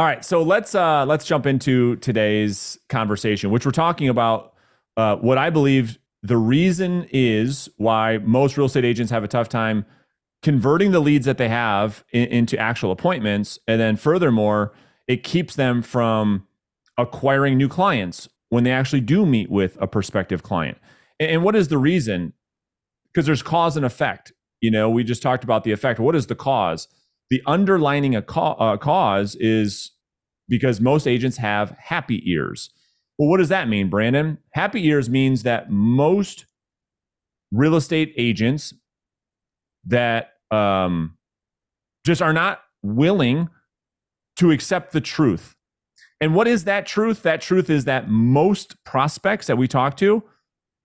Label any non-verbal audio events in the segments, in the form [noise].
All right, so let's uh, let's jump into today's conversation, which we're talking about uh, what I believe the reason is why most real estate agents have a tough time converting the leads that they have in, into actual appointments, and then furthermore, it keeps them from acquiring new clients when they actually do meet with a prospective client. And, and what is the reason? Because there's cause and effect. You know, we just talked about the effect. What is the cause? The underlining a uh, cause is because most agents have happy ears. Well, what does that mean, Brandon? Happy ears means that most real estate agents that um, just are not willing to accept the truth. And what is that truth? That truth is that most prospects that we talk to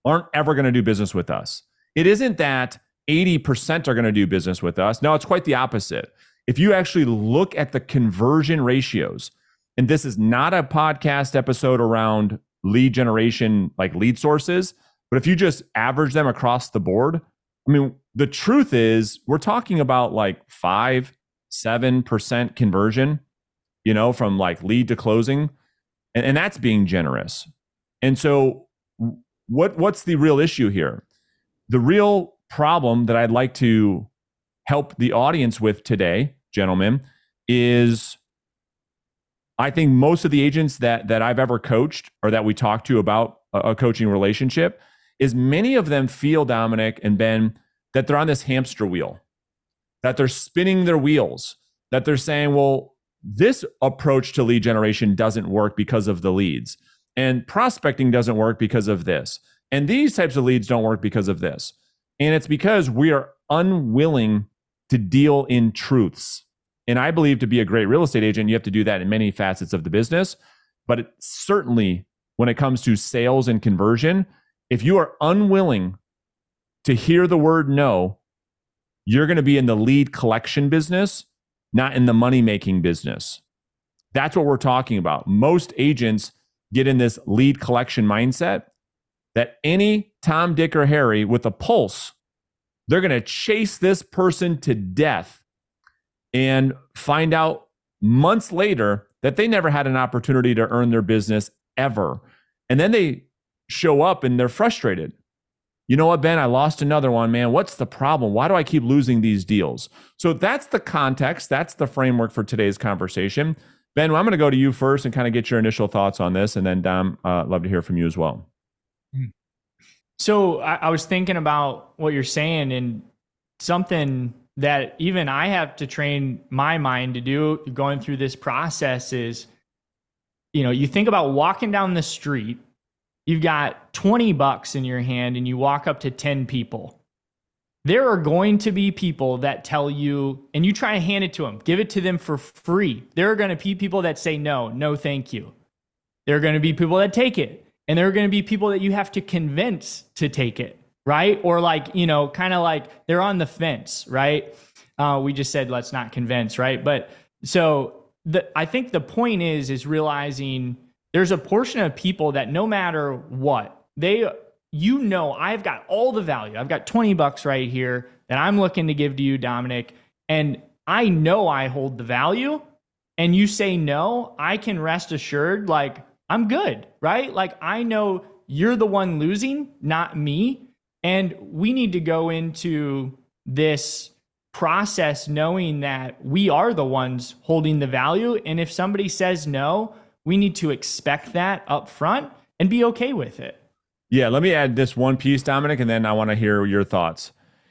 aren't ever going to do business with us. It isn't that 80% are going to do business with us. No, it's quite the opposite. If you actually look at the conversion ratios, and this is not a podcast episode around lead generation, like lead sources, but if you just average them across the board, I mean, the truth is we're talking about like five, seven percent conversion, you know, from like lead to closing. And, and that's being generous. And so what what's the real issue here? The real problem that I'd like to help the audience with today, gentlemen, is I think most of the agents that that I've ever coached or that we talked to about a, a coaching relationship is many of them feel Dominic and Ben that they're on this hamster wheel, that they're spinning their wheels, that they're saying, well, this approach to lead generation doesn't work because of the leads, and prospecting doesn't work because of this, and these types of leads don't work because of this. And it's because we are unwilling to deal in truths. And I believe to be a great real estate agent, you have to do that in many facets of the business. But it, certainly when it comes to sales and conversion, if you are unwilling to hear the word no, you're going to be in the lead collection business, not in the money making business. That's what we're talking about. Most agents get in this lead collection mindset that any Tom, Dick, or Harry with a pulse, they're going to chase this person to death and find out months later that they never had an opportunity to earn their business ever. And then they show up and they're frustrated. You know what, Ben? I lost another one, man. What's the problem? Why do I keep losing these deals? So that's the context. That's the framework for today's conversation. Ben, well, I'm going to go to you first and kind of get your initial thoughts on this. And then, Dom, uh, love to hear from you as well. So I, I was thinking about what you're saying and something that even I have to train my mind to do going through this process is, you know, you think about walking down the street, you've got 20 bucks in your hand and you walk up to 10 people. There are going to be people that tell you, and you try to hand it to them, give it to them for free. There are going to be people that say no, no, thank you. There are going to be people that take it. And there are going to be people that you have to convince to take it, right? Or like, you know, kind of like they're on the fence, right? Uh, we just said let's not convince, right? But so the, I think the point is is realizing there's a portion of people that no matter what they you know I've got all the value. I've got 20 bucks right here that I'm looking to give to you, Dominic, and I know I hold the value. And you say no, I can rest assured like I'm good, right? Like I know you're the one losing, not me. And we need to go into this process knowing that we are the ones holding the value. And if somebody says no, we need to expect that up front and be okay with it. Yeah, let me add this one piece, Dominic, and then I want to hear your thoughts.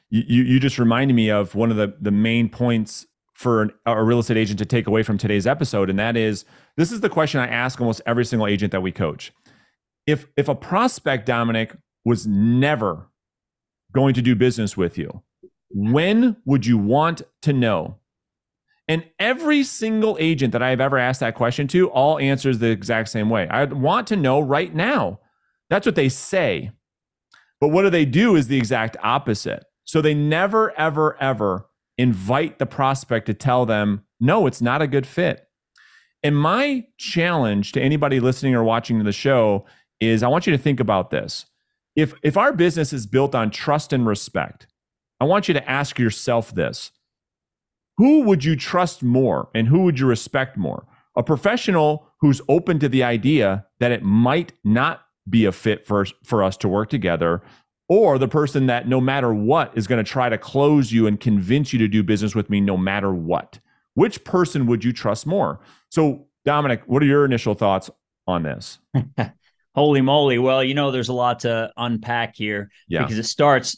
You, you, just reminded me of one of the, the main points for an, a real estate agent to take away from today's episode, and that is this is the question I ask almost every single agent that we coach. If if a prospect, Dominic, was never going to do business with you, when would you want to know? And every single agent that I've ever asked that question to all answers the exact same way. I want to know right now. That's what they say. But what do they do is the exact opposite. So they never, ever, ever invite the prospect to tell them, no, it's not a good fit. And my challenge to anybody listening or watching the show is I want you to think about this. If, if our business is built on trust and respect, I want you to ask yourself this Who would you trust more and who would you respect more? a professional who's open to the idea that it might not be a fit for, for us to work together, or the person that no matter what is going to try to close you and convince you to do business with me no matter what. Which person would you trust more? So, Dominic, what are your initial thoughts on this? [laughs] Holy moly. Well, you know, there's a lot to unpack here yeah. because it starts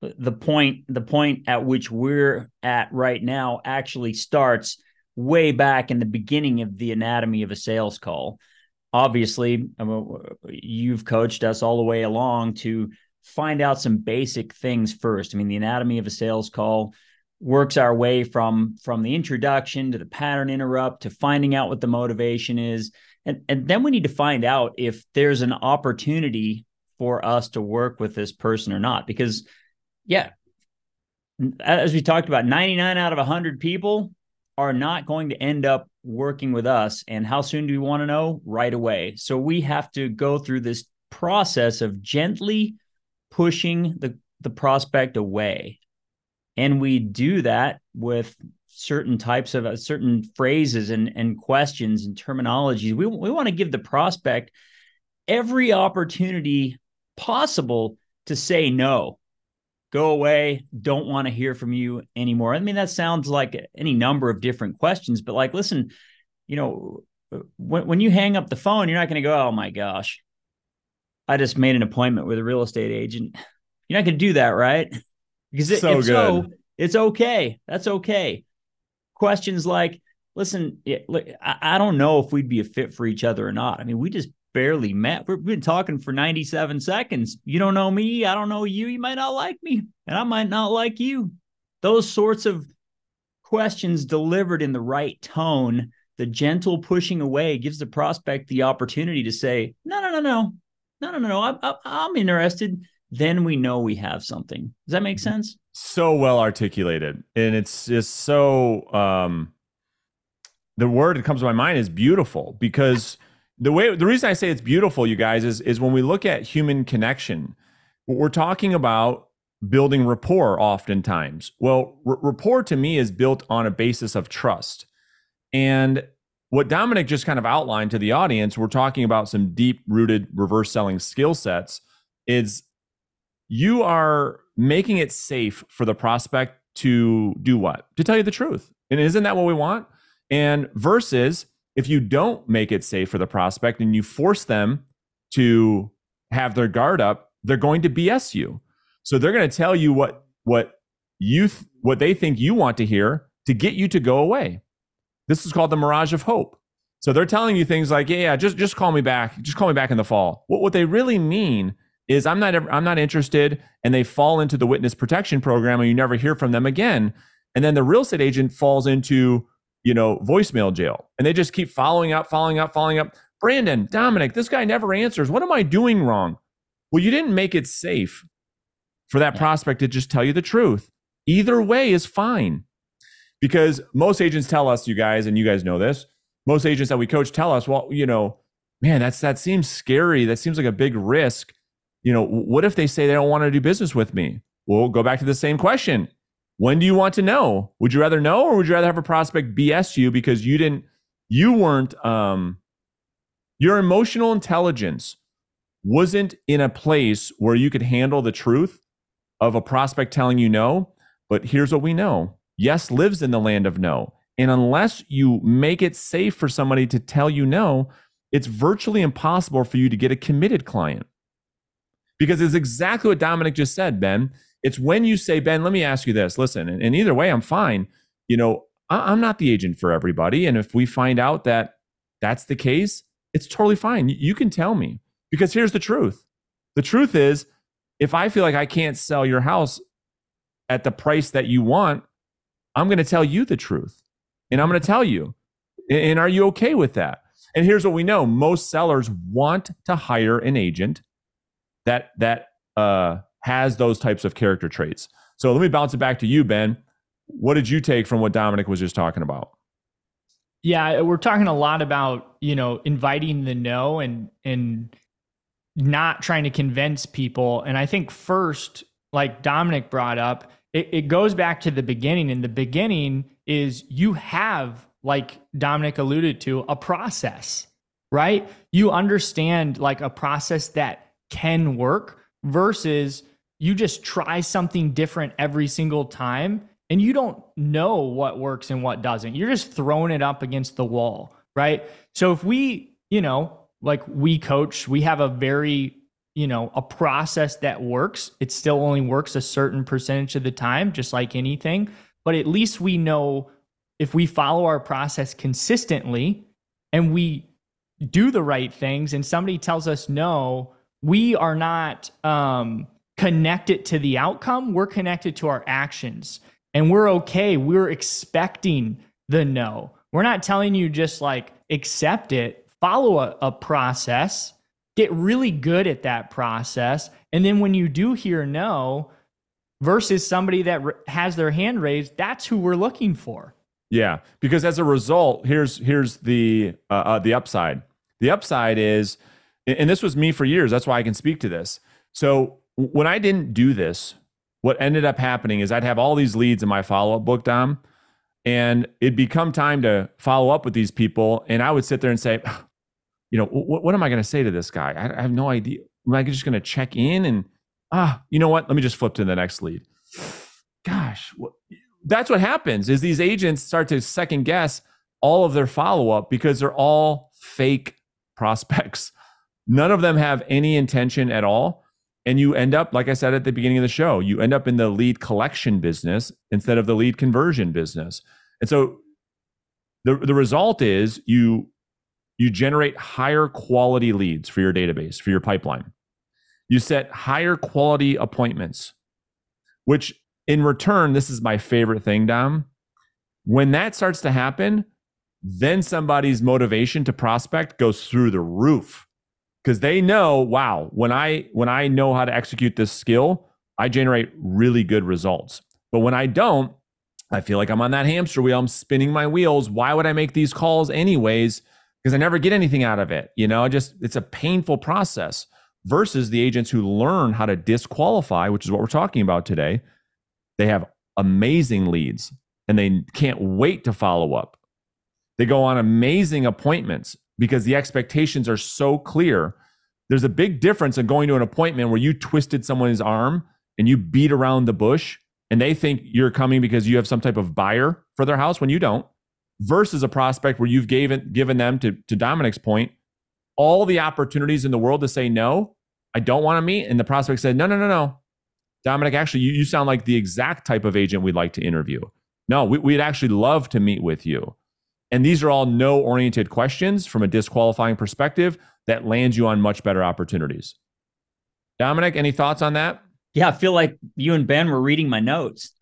the point the point at which we're at right now actually starts way back in the beginning of the anatomy of a sales call. Obviously, you've coached us all the way along to find out some basic things first. I mean, the anatomy of a sales call works our way from from the introduction to the pattern interrupt to finding out what the motivation is. And and then we need to find out if there's an opportunity for us to work with this person or not because yeah as we talked about 99 out of 100 people are not going to end up working with us. And how soon do we want to know? Right away. So we have to go through this process of gently pushing the the prospect away and we do that with certain types of uh, certain phrases and, and questions and terminologies. We, we want to give the prospect every opportunity possible to say no, go away, don't want to hear from you anymore. I mean, that sounds like any number of different questions, but like, listen, you know, when, when you hang up the phone, you're not going to go, oh my gosh, I just made an appointment with a real estate agent. You're not going to do that, right? Because so if good. so, it's okay. That's okay. Questions like, listen, I don't know if we'd be a fit for each other or not. I mean, we just barely met. We've been talking for 97 seconds. You don't know me. I don't know you. You might not like me, and I might not like you. Those sorts of questions delivered in the right tone, the gentle pushing away gives the prospect the opportunity to say, no, no, no, no, no, no, no, no. I'm, I'm interested then we know we have something. Does that make sense? So well articulated. And it's just so um the word that comes to my mind is beautiful because the way the reason I say it's beautiful, you guys, is is when we look at human connection, what we're talking about building rapport oftentimes. Well, r- rapport to me is built on a basis of trust. And what Dominic just kind of outlined to the audience, we're talking about some deep rooted reverse selling skill sets. Is you are making it safe for the prospect to do what? To tell you the truth. And isn't that what we want? And versus if you don't make it safe for the prospect and you force them to have their guard up, they're going to BS you. So they're going to tell you what what you th- what they think you want to hear to get you to go away. This is called the mirage of hope. So they're telling you things like, "Yeah, yeah, just just call me back. Just call me back in the fall." What what they really mean is I'm not I'm not interested and they fall into the witness protection program and you never hear from them again. And then the real estate agent falls into, you know, voicemail jail. And they just keep following up, following up, following up. Brandon, Dominic, this guy never answers. What am I doing wrong? Well, you didn't make it safe for that prospect to just tell you the truth. Either way is fine. Because most agents tell us, you guys, and you guys know this, most agents that we coach tell us, well, you know, man, that's that seems scary. That seems like a big risk you know, what if they say they don't want to do business with me? We'll go back to the same question. When do you want to know? Would you rather know or would you rather have a prospect BS you because you didn't, you weren't, um, your emotional intelligence wasn't in a place where you could handle the truth of a prospect telling you no. But here's what we know yes lives in the land of no. And unless you make it safe for somebody to tell you no, it's virtually impossible for you to get a committed client because it's exactly what Dominic just said, Ben. It's when you say, Ben, let me ask you this. Listen, and, and either way, I'm fine. You know, I, I'm not the agent for everybody. And if we find out that that's the case, it's totally fine. You can tell me because here's the truth. The truth is, if I feel like I can't sell your house at the price that you want, I'm going to tell you the truth. And I'm going to tell you. And are you okay with that? And here's what we know most sellers want to hire an agent that that uh, has those types of character traits. So let me bounce it back to you, Ben. What did you take from what Dominic was just talking about? Yeah, we're talking a lot about you know inviting the no and and not trying to convince people. And I think first, like Dominic brought up, it, it goes back to the beginning. And the beginning is you have like Dominic alluded to, a process, right? You understand like a process that can work versus you just try something different every single time and you don't know what works and what doesn't. You're just throwing it up against the wall, right? So if we, you know, like we coach, we have a very, you know, a process that works. It still only works a certain percentage of the time, just like anything. But at least we know if we follow our process consistently and we do the right things and somebody tells us no, we are not um, connected to the outcome. We're connected to our actions and we're okay. We're expecting the no. We're not telling you just like accept it, follow a, a process, get really good at that process. And then when you do hear no versus somebody that has their hand raised, that's who we're looking for. Yeah, because as a result, here's here's the uh, uh, the upside. The upside is, and this was me for years. That's why I can speak to this. So when I didn't do this, what ended up happening is I'd have all these leads in my follow up book, Dom, and it'd become time to follow up with these people. And I would sit there and say, [sighs] you know, what, what am I going to say to this guy? I, have no idea. Am I just going to check in and, ah, you know what? Let me just flip to the next lead. Gosh, what, that's what happens is these agents start to second guess all of their follow up because they're all fake [laughs] prospects. None of them have any intention at all. And you end up like i said at the beginning of the show you end up in the lead collection business instead of the lead conversion business. And so the, the result is you you generate higher quality leads for your database for your pipeline. You set higher quality appointments which in return this is my favorite thing dom when that starts to happen then somebody's motivation to prospect goes through the roof because they know, wow, when I when I know how to execute this skill, I generate really good results. But when I don't, I feel like I'm on that hamster wheel. I'm spinning my wheels. Why would I make these calls anyways? Because I never get anything out of it. You know, just it's a painful process versus the agents who learn how to disqualify, which is what we're talking about today. They have amazing leads and they can't wait to follow up. They go on amazing appointments because the expectations are so clear. There's a big difference in going to an appointment where you twisted someone's arm and you beat around the bush and they think you're coming because you have some type of buyer for their house when you don't, versus a prospect where you've given given them to, to Dominic's point, all the opportunities in the world to say no, I don't want to meet. And the prospect said, No, no, no, no. Dominic, actually, you, you sound like the exact type of agent we'd like to interview. No, we, we'd actually love to meet with you. And these are all no oriented questions from a disqualifying perspective that lands you on much better opportunities. Dominic, any thoughts on that? Yeah, I feel like you and Ben were reading my notes.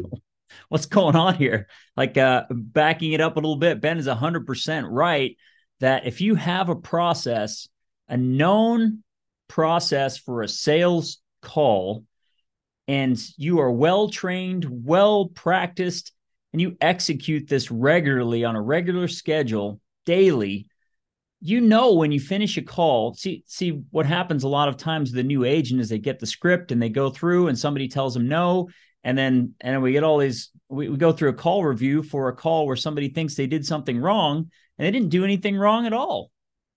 [laughs] What's going on here? Like uh, backing it up a little bit, Ben is 100% right that if you have a process, a known process for a sales call, and you are well trained, well practiced, and you execute this regularly on a regular schedule daily, you know when you finish a call, see see what happens a lot of times with the new agent is they get the script and they go through and somebody tells them no. And then and we get all these we, we go through a call review for a call where somebody thinks they did something wrong and they didn't do anything wrong at all.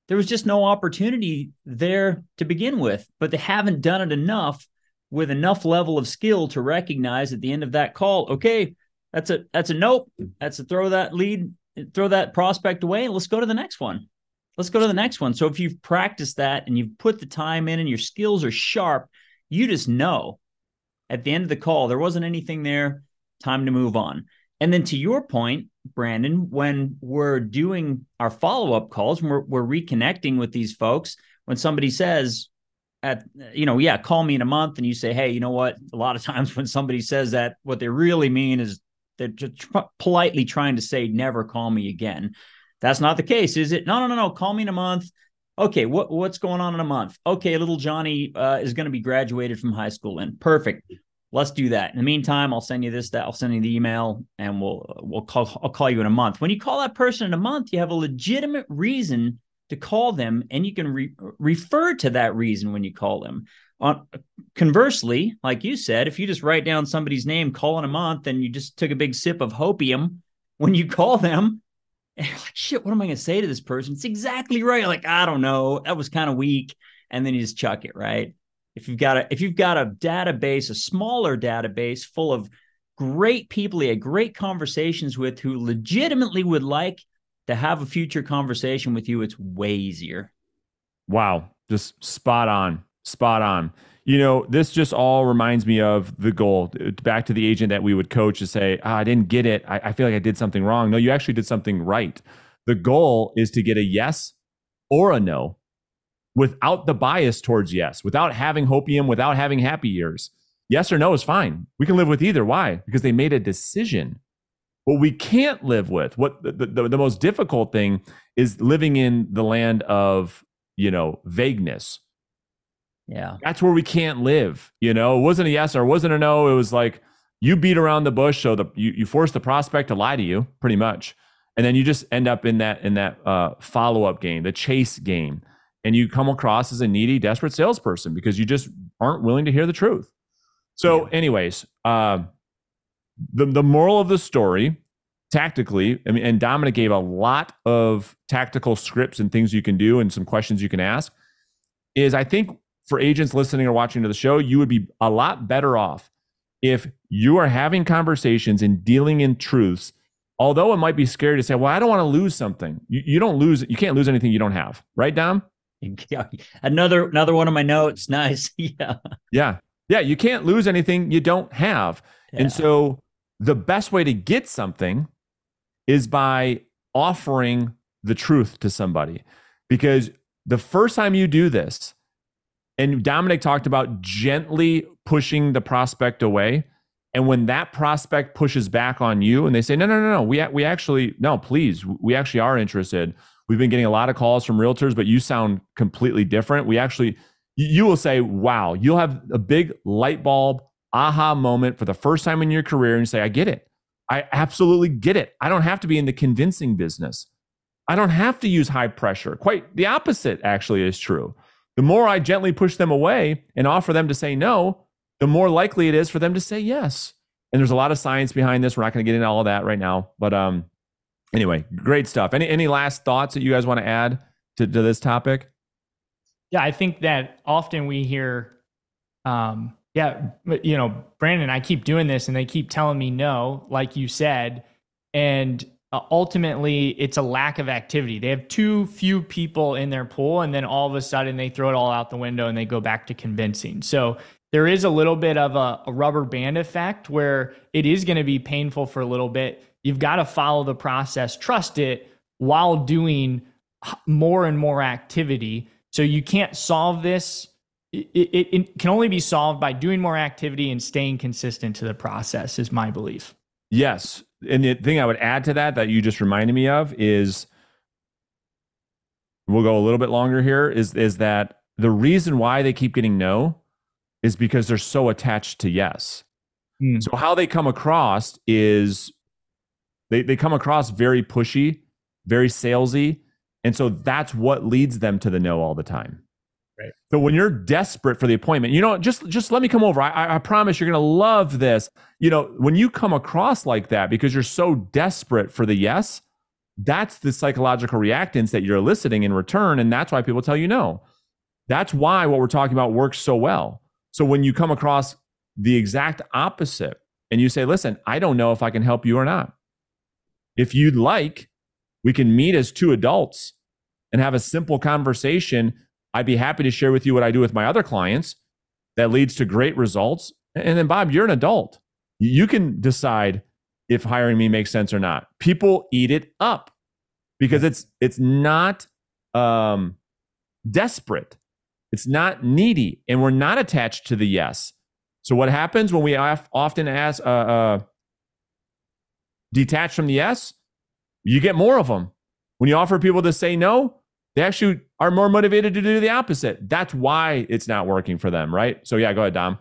There was just no opportunity there to begin with, but they haven't done it enough with enough level of skill to recognize at the end of that call, okay, that's a that's a nope. That's a throw that lead, throw that prospect away, and let's go to the next one. Let's go to the next one. So if you've practiced that and you've put the time in and your skills are sharp, you just know at the end of the call there wasn't anything there. Time to move on. And then to your point, Brandon, when we're doing our follow up calls, when we're, we're reconnecting with these folks, when somebody says, at you know yeah call me in a month and you say hey you know what a lot of [laughs] times when somebody says that what they really mean is they're just tr- politely trying to say, never call me again. That's not the case, is it? No, no, no, no. Call me in a month. Okay, what what's going on in a month? Okay, little Johnny uh, is going to be graduated from high school. And perfect. Let's do that. In the meantime, I'll send you this. That I'll send you the email, and we'll we'll call. I'll call you in a month. When you call that person in a month, you have a legitimate reason to call them, and you can re- refer to that reason when you call them. On conversely, like you said, if you just write down somebody's name, call in a month, and you just took a big sip of hopium, when you [laughs] call them, And like, shit, what am I going to say to this person? It's exactly right. Like, I don't know. That was kind of weak. And then you just chuck it, right? If you've got a if you've got a database, a smaller database full of great people you had great conversations with who legitimately would like to have a future conversation with you, it's way easier. Wow. Just spot on. Spot on. You know, this just all reminds me of the goal. Back to the agent that we would coach to say, oh, I didn't get it. I, I feel like I did something wrong. No, you actually did something right. The goal is to get a yes or a no without the bias towards yes, without having hopium, without having happy ears. Yes or no is fine. We can live with either. Why? Because they made a decision. What we can't live with, what the, the, the most difficult thing is living in the land of, you know, vagueness yeah. That's where we can't live. You know, it wasn't a yes or it wasn't a no. It was like you beat around the bush. So the you, you force the prospect to lie to you pretty much. And then you just end up in that in that uh, follow-up game, the chase game. And you come across as a needy, desperate salesperson because you just aren't willing to hear the truth. So, yeah. anyways, uh, the the moral of the story, tactically, I mean, and Dominic gave a lot of tactical scripts and things you can do and some questions you can ask. Is I think for agents listening or watching to the show, you would be a lot better off if you are having conversations and dealing in truths. Although it might be scary to say, well, I don't want to lose something. You, you don't lose, you can't lose anything you don't have. Right, Dom? [laughs] Yeah. Another another one of my notes. [laughs] Nice. yeah. Yeah. Yeah. You can't lose anything you don't have. Yeah. And so the best way to get something is by offering the truth to somebody. Because the first time you do this, and Dominic talked about gently pushing the prospect away. And when that prospect pushes back on you and they say, no, no, no, no, we, we actually, no, please, we actually are interested. We've been getting a lot of calls from realtors, but you sound completely different. We actually, you will say, wow, you'll have a big light bulb aha moment for the first time in your career and say, I get it. I absolutely get it. I don't have to be in the convincing business. I don't have to use high pressure. Quite the opposite, actually, is true. The more I gently push them away and offer them to say no, the more likely it is for them to say yes. And there's a lot of science behind this. We're not going to get into all of that right now. But um, anyway, great stuff. Any any last thoughts that you guys want to add to, to this topic? Yeah, I think that often we hear, um, yeah, you know, Brandon, I keep doing this and they keep telling me no, like you said. And uh, ultimately it's a lack of activity. They have too few people in their pool, and then all of a sudden they throw it all out the window and they go back to convincing. So there is a little bit of a, a rubber band effect where it is going to be painful for a little bit. You've got to follow the process, trust it while doing more and more activity. So you can't solve this. It, it, it can only be solved by doing more activity and staying consistent to the process, is my belief. Yes and the thing I would add to that that you just reminded me of is we'll go a little bit longer here is is that the reason why they keep getting no is because they're so attached to yes. Mm. So how they come across is they they come across very pushy, very salesy, and so that's what leads them to the no all the time. Right. So when you're desperate for the appointment, you know, just just let me come over. I, I promise you're gonna love this. You know, when you come across like that because you're so desperate for the yes, that's the psychological reactance that you're eliciting in return, and that's why people tell you no. That's why what we're talking about works so well. So when you come across the exact opposite and you say, "Listen, I don't know if I can help you or not. If you'd like, we can meet as two adults and have a simple conversation I'd be happy to share with you what I do with my other clients that leads to great results. And then, Bob, you're an adult. You can decide if hiring me makes sense or not. People eat it up because it's it's not um, desperate. It's not needy, and we're not attached to the yes. So what happens when we often ask uh, uh, detach from the yes? You get more of them. When you offer people to say no, they actually are more motivated to do the opposite. That's why it's not working for them, right? So yeah, go ahead, Dom.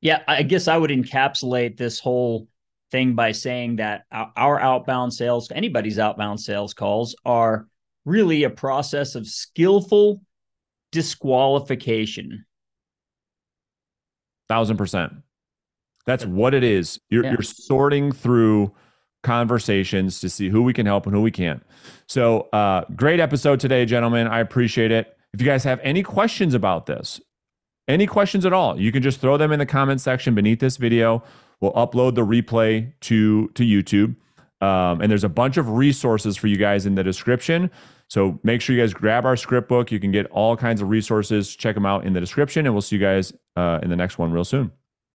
Yeah, I guess I would encapsulate this whole thing by saying that our outbound sales, anybody's outbound sales calls are really a process of skillful disqualification. Thousand percent. That's what it is. You're, yeah. you're sorting through conversations to see who we can help and who we can't. So, uh, great episode today, gentlemen. I appreciate it. If you guys have any questions about this, any questions at all, you can just throw them in the comment section beneath this video. We'll upload the replay to to YouTube. Um, and there's a bunch of resources for you guys in the description. So make sure you guys grab our script book. You can get all kinds of resources. Check them out in the description, and we'll see you guys uh, in the next one real soon.